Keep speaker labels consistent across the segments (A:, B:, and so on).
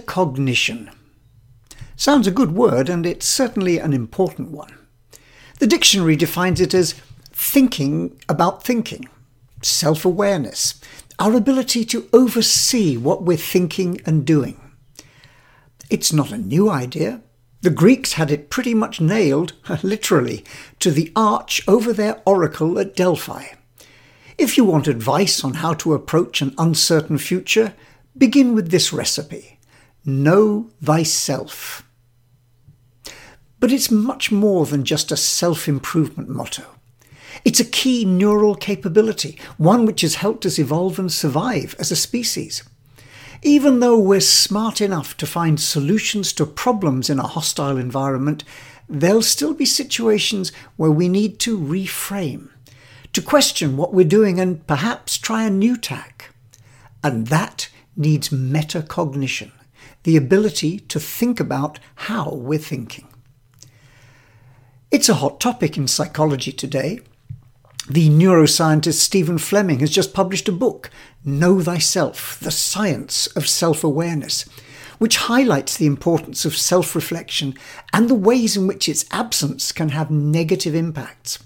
A: Metacognition. Sounds a good word, and it's certainly an important one. The dictionary defines it as thinking about thinking, self awareness, our ability to oversee what we're thinking and doing. It's not a new idea. The Greeks had it pretty much nailed, literally, to the arch over their oracle at Delphi. If you want advice on how to approach an uncertain future, begin with this recipe Know thyself. But it's much more than just a self improvement motto. It's a key neural capability, one which has helped us evolve and survive as a species. Even though we're smart enough to find solutions to problems in a hostile environment, there'll still be situations where we need to reframe, to question what we're doing and perhaps try a new tack. And that needs metacognition, the ability to think about how we're thinking. It's a hot topic in psychology today. The neuroscientist Stephen Fleming has just published a book, Know Thyself The Science of Self Awareness, which highlights the importance of self reflection and the ways in which its absence can have negative impacts.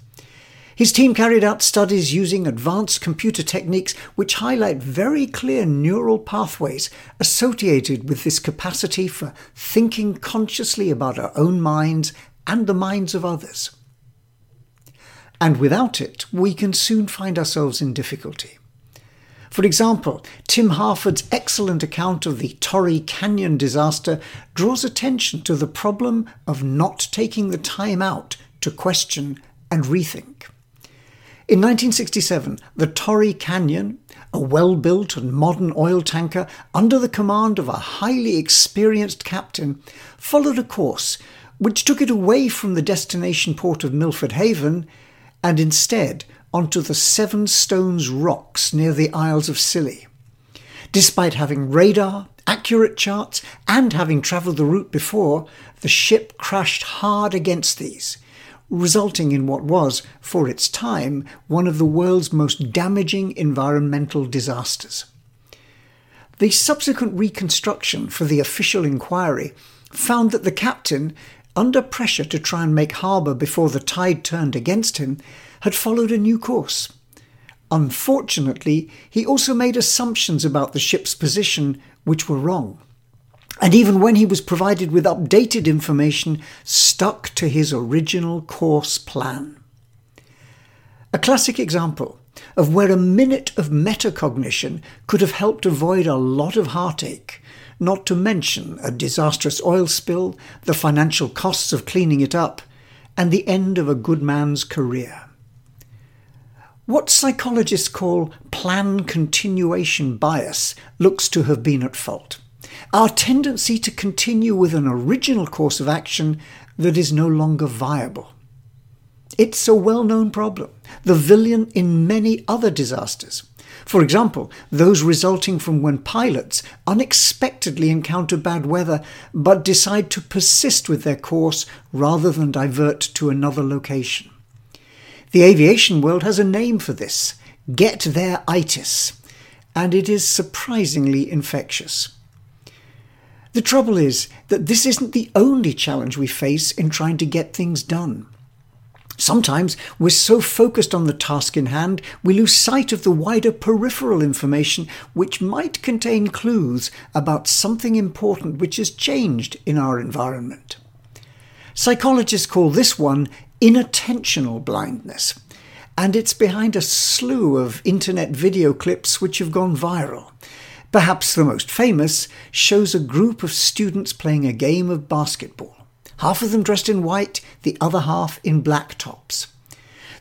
A: His team carried out studies using advanced computer techniques which highlight very clear neural pathways associated with this capacity for thinking consciously about our own minds and the minds of others. And without it, we can soon find ourselves in difficulty. For example, Tim Harford's excellent account of the Torrey Canyon disaster draws attention to the problem of not taking the time out to question and rethink. In 1967, the Torrey Canyon, a well built and modern oil tanker under the command of a highly experienced captain, followed a course which took it away from the destination port of Milford Haven and instead onto the Seven Stones rocks near the Isles of Scilly. Despite having radar, accurate charts, and having travelled the route before, the ship crashed hard against these, resulting in what was, for its time, one of the world's most damaging environmental disasters. The subsequent reconstruction for the official inquiry found that the captain, under pressure to try and make harbour before the tide turned against him, had followed a new course. Unfortunately, he also made assumptions about the ship's position which were wrong and even when he was provided with updated information, stuck to his original course plan. A classic example of where a minute of metacognition could have helped avoid a lot of heartache, not to mention a disastrous oil spill, the financial costs of cleaning it up, and the end of a good man's career. What psychologists call plan continuation bias looks to have been at fault our tendency to continue with an original course of action that is no longer viable. It's a well known problem, the villain in many other disasters. For example, those resulting from when pilots unexpectedly encounter bad weather but decide to persist with their course rather than divert to another location. The aviation world has a name for this get there itis, and it is surprisingly infectious. The trouble is that this isn't the only challenge we face in trying to get things done. Sometimes we're so focused on the task in hand, we lose sight of the wider peripheral information which might contain clues about something important which has changed in our environment. Psychologists call this one inattentional blindness, and it's behind a slew of internet video clips which have gone viral. Perhaps the most famous shows a group of students playing a game of basketball, half of them dressed in white, the other half in black tops.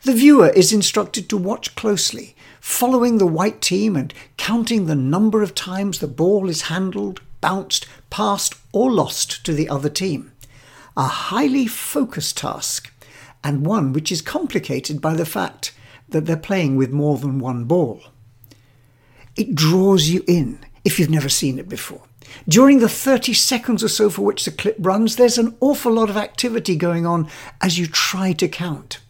A: The viewer is instructed to watch closely, following the white team and counting the number of times the ball is handled, bounced, passed, or lost to the other team. A highly focused task, and one which is complicated by the fact that they're playing with more than one ball. It draws you in if you've never seen it before. During the 30 seconds or so for which the clip runs, there's an awful lot of activity going on as you try to count.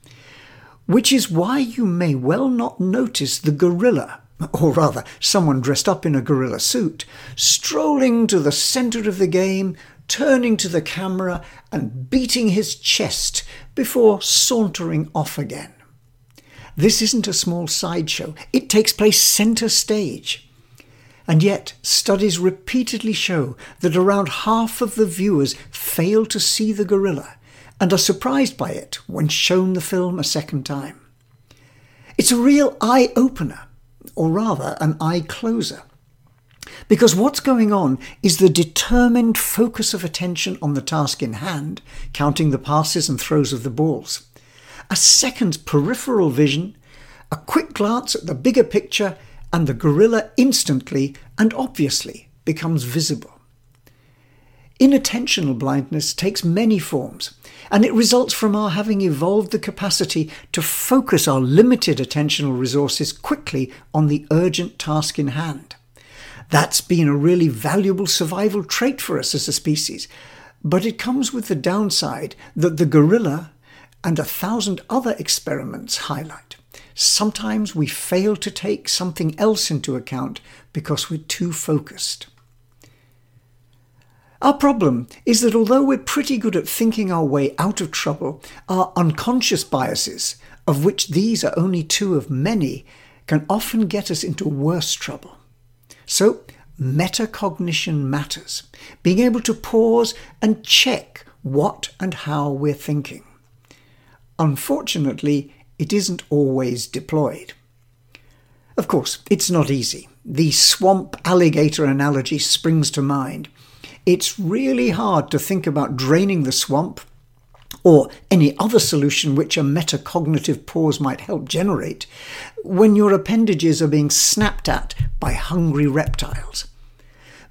A: Which is why you may well not notice the gorilla or rather, someone dressed up in a gorilla suit, strolling to the centre of the game, turning to the camera and beating his chest before sauntering off again. This isn't a small sideshow, it takes place centre stage. And yet, studies repeatedly show that around half of the viewers fail to see the gorilla and are surprised by it when shown the film a second time. It's a real eye opener, or rather, an eye closer. Because what's going on is the determined focus of attention on the task in hand, counting the passes and throws of the balls. A second peripheral vision, a quick glance at the bigger picture, and the gorilla instantly and obviously becomes visible. Inattentional blindness takes many forms, and it results from our having evolved the capacity to focus our limited attentional resources quickly on the urgent task in hand. That's been a really valuable survival trait for us as a species, but it comes with the downside that the gorilla and a thousand other experiments highlight. Sometimes we fail to take something else into account because we're too focused. Our problem is that although we're pretty good at thinking our way out of trouble, our unconscious biases, of which these are only two of many, can often get us into worse trouble. So, metacognition matters, being able to pause and check what and how we're thinking. Unfortunately, it isn't always deployed. Of course, it's not easy. The swamp alligator analogy springs to mind. It's really hard to think about draining the swamp or any other solution which a metacognitive pause might help generate when your appendages are being snapped at by hungry reptiles.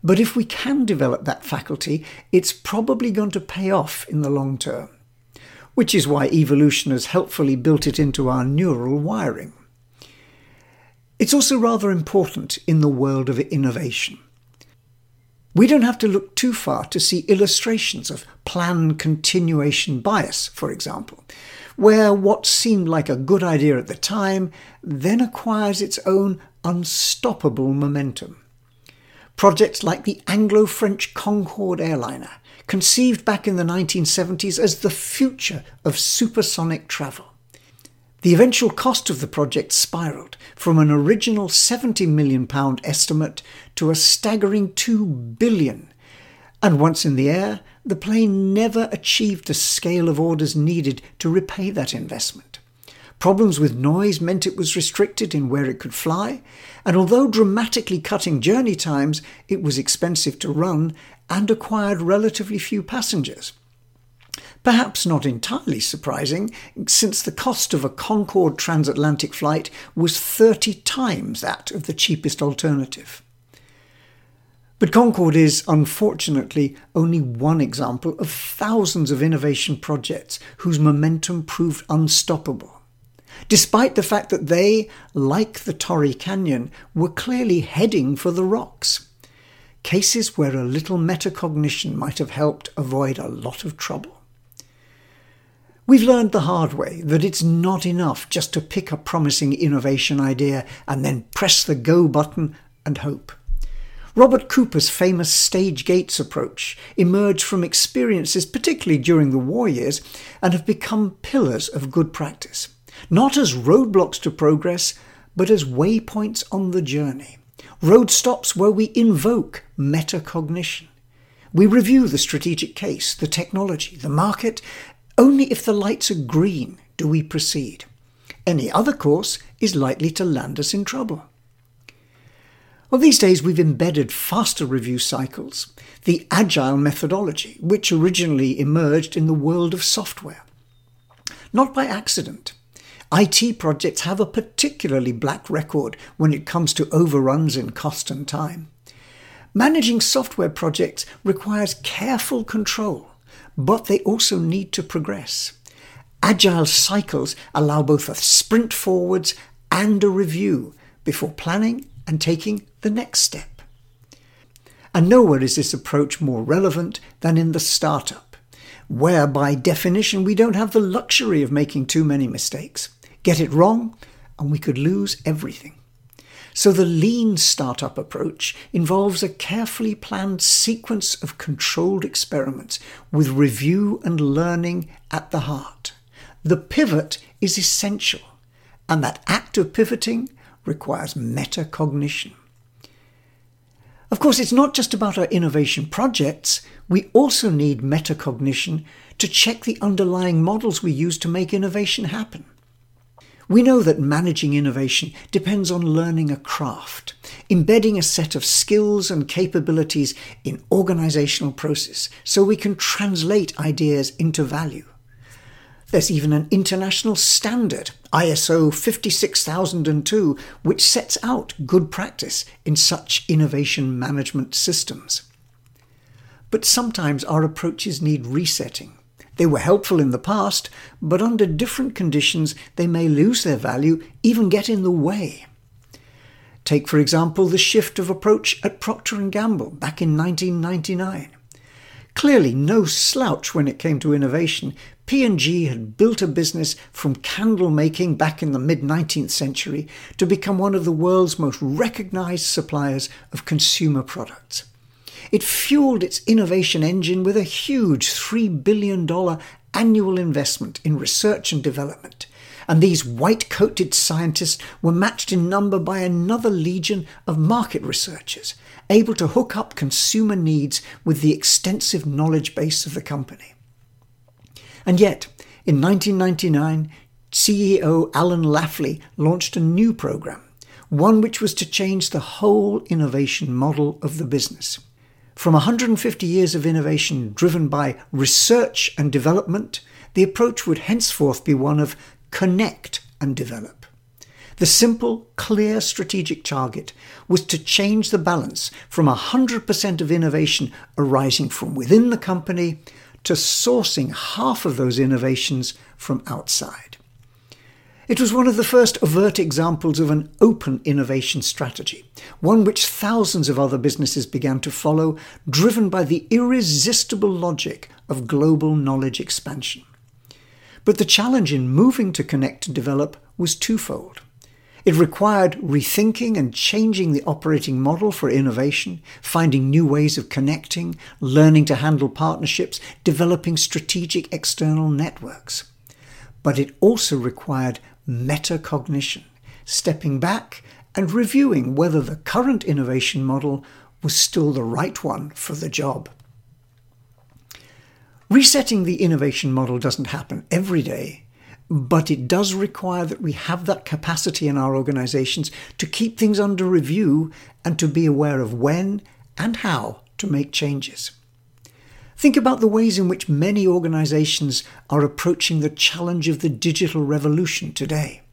A: But if we can develop that faculty, it's probably going to pay off in the long term, which is why evolution has helpfully built it into our neural wiring. It's also rather important in the world of innovation. We don't have to look too far to see illustrations of plan continuation bias, for example, where what seemed like a good idea at the time then acquires its own unstoppable momentum. Projects like the Anglo French Concorde airliner, conceived back in the 1970s as the future of supersonic travel. The eventual cost of the project spiralled from an original £70 million estimate to a staggering £2 billion. And once in the air, the plane never achieved the scale of orders needed to repay that investment. Problems with noise meant it was restricted in where it could fly, and although dramatically cutting journey times, it was expensive to run and acquired relatively few passengers. Perhaps not entirely surprising, since the cost of a Concorde transatlantic flight was 30 times that of the cheapest alternative. But Concorde is, unfortunately, only one example of thousands of innovation projects whose momentum proved unstoppable. Despite the fact that they, like the Torrey Canyon, were clearly heading for the rocks. Cases where a little metacognition might have helped avoid a lot of trouble. We've learned the hard way that it's not enough just to pick a promising innovation idea and then press the go button and hope. Robert Cooper's famous stage gates approach emerged from experiences, particularly during the war years, and have become pillars of good practice, not as roadblocks to progress, but as waypoints on the journey, road stops where we invoke metacognition. We review the strategic case, the technology, the market, only if the lights are green do we proceed. Any other course is likely to land us in trouble. Well, these days we've embedded faster review cycles, the agile methodology, which originally emerged in the world of software. Not by accident. IT projects have a particularly black record when it comes to overruns in cost and time. Managing software projects requires careful control but they also need to progress. Agile cycles allow both a sprint forwards and a review before planning and taking the next step. And nowhere is this approach more relevant than in the startup, where by definition we don't have the luxury of making too many mistakes. Get it wrong, and we could lose everything. So the lean startup approach involves a carefully planned sequence of controlled experiments with review and learning at the heart. The pivot is essential, and that act of pivoting requires metacognition. Of course, it's not just about our innovation projects, we also need metacognition to check the underlying models we use to make innovation happen. We know that managing innovation depends on learning a craft, embedding a set of skills and capabilities in organizational process so we can translate ideas into value. There's even an international standard, ISO 56002, which sets out good practice in such innovation management systems. But sometimes our approaches need resetting. They were helpful in the past, but under different conditions they may lose their value, even get in the way. Take, for example, the shift of approach at Procter & Gamble back in 1999. Clearly no slouch when it came to innovation, P&G had built a business from candle making back in the mid 19th century to become one of the world's most recognized suppliers of consumer products. It fueled its innovation engine with a huge $3 billion annual investment in research and development. And these white coated scientists were matched in number by another legion of market researchers, able to hook up consumer needs with the extensive knowledge base of the company. And yet, in 1999, CEO Alan Lafley launched a new program, one which was to change the whole innovation model of the business. From 150 years of innovation driven by research and development, the approach would henceforth be one of connect and develop. The simple, clear strategic target was to change the balance from 100% of innovation arising from within the company to sourcing half of those innovations from outside. It was one of the first overt examples of an open innovation strategy, one which thousands of other businesses began to follow, driven by the irresistible logic of global knowledge expansion. But the challenge in moving to connect and develop was twofold. It required rethinking and changing the operating model for innovation, finding new ways of connecting, learning to handle partnerships, developing strategic external networks. But it also required metacognition, stepping back and reviewing whether the current innovation model was still the right one for the job. Resetting the innovation model doesn't happen every day, but it does require that we have that capacity in our organizations to keep things under review and to be aware of when and how to make changes. Think about the ways in which many organizations are approaching the challenge of the digital revolution today.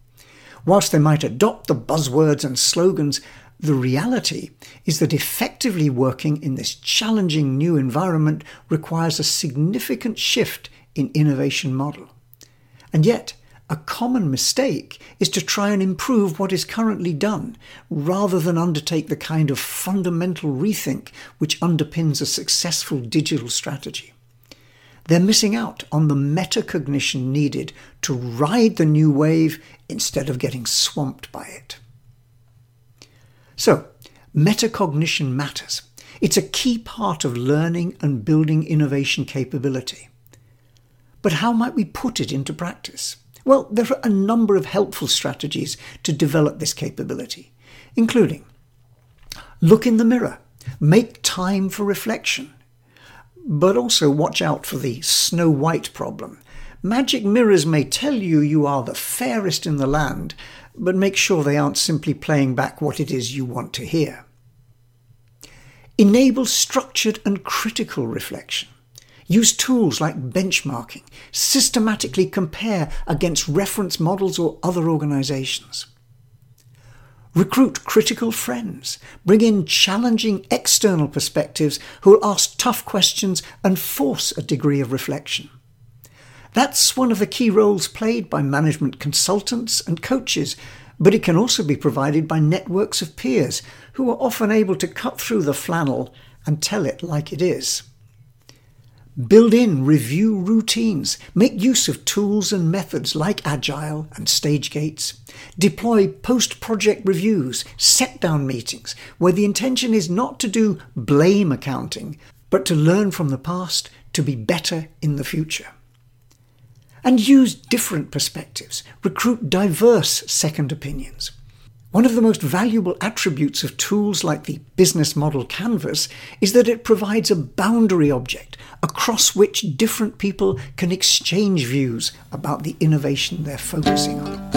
A: Whilst they might adopt the buzzwords and slogans, the reality is that effectively working in this challenging new environment requires a significant shift in innovation model. And yet, a common mistake is to try and improve what is currently done, rather than undertake the kind of fundamental rethink which underpins a successful digital strategy. They're missing out on the metacognition needed to ride the new wave instead of getting swamped by it. So, metacognition matters. It's a key part of learning and building innovation capability. But how might we put it into practice? Well, there are a number of helpful strategies to develop this capability, including look in the mirror, make time for reflection, but also watch out for the Snow White problem. Magic mirrors may tell you you are the fairest in the land, but make sure they aren't simply playing back what it is you want to hear. Enable structured and critical reflection. Use tools like benchmarking, systematically compare against reference models or other organizations. Recruit critical friends. Bring in challenging external perspectives who will ask tough questions and force a degree of reflection. That's one of the key roles played by management consultants and coaches, but it can also be provided by networks of peers who are often able to cut through the flannel and tell it like it is. Build in review routines. Make use of tools and methods like Agile and Stage Gates. Deploy post project reviews, set down meetings, where the intention is not to do blame accounting, but to learn from the past to be better in the future. And use different perspectives. Recruit diverse second opinions. One of the most valuable attributes of tools like the business model canvas is that it provides a boundary object across which different people can exchange views about the innovation they're focusing on.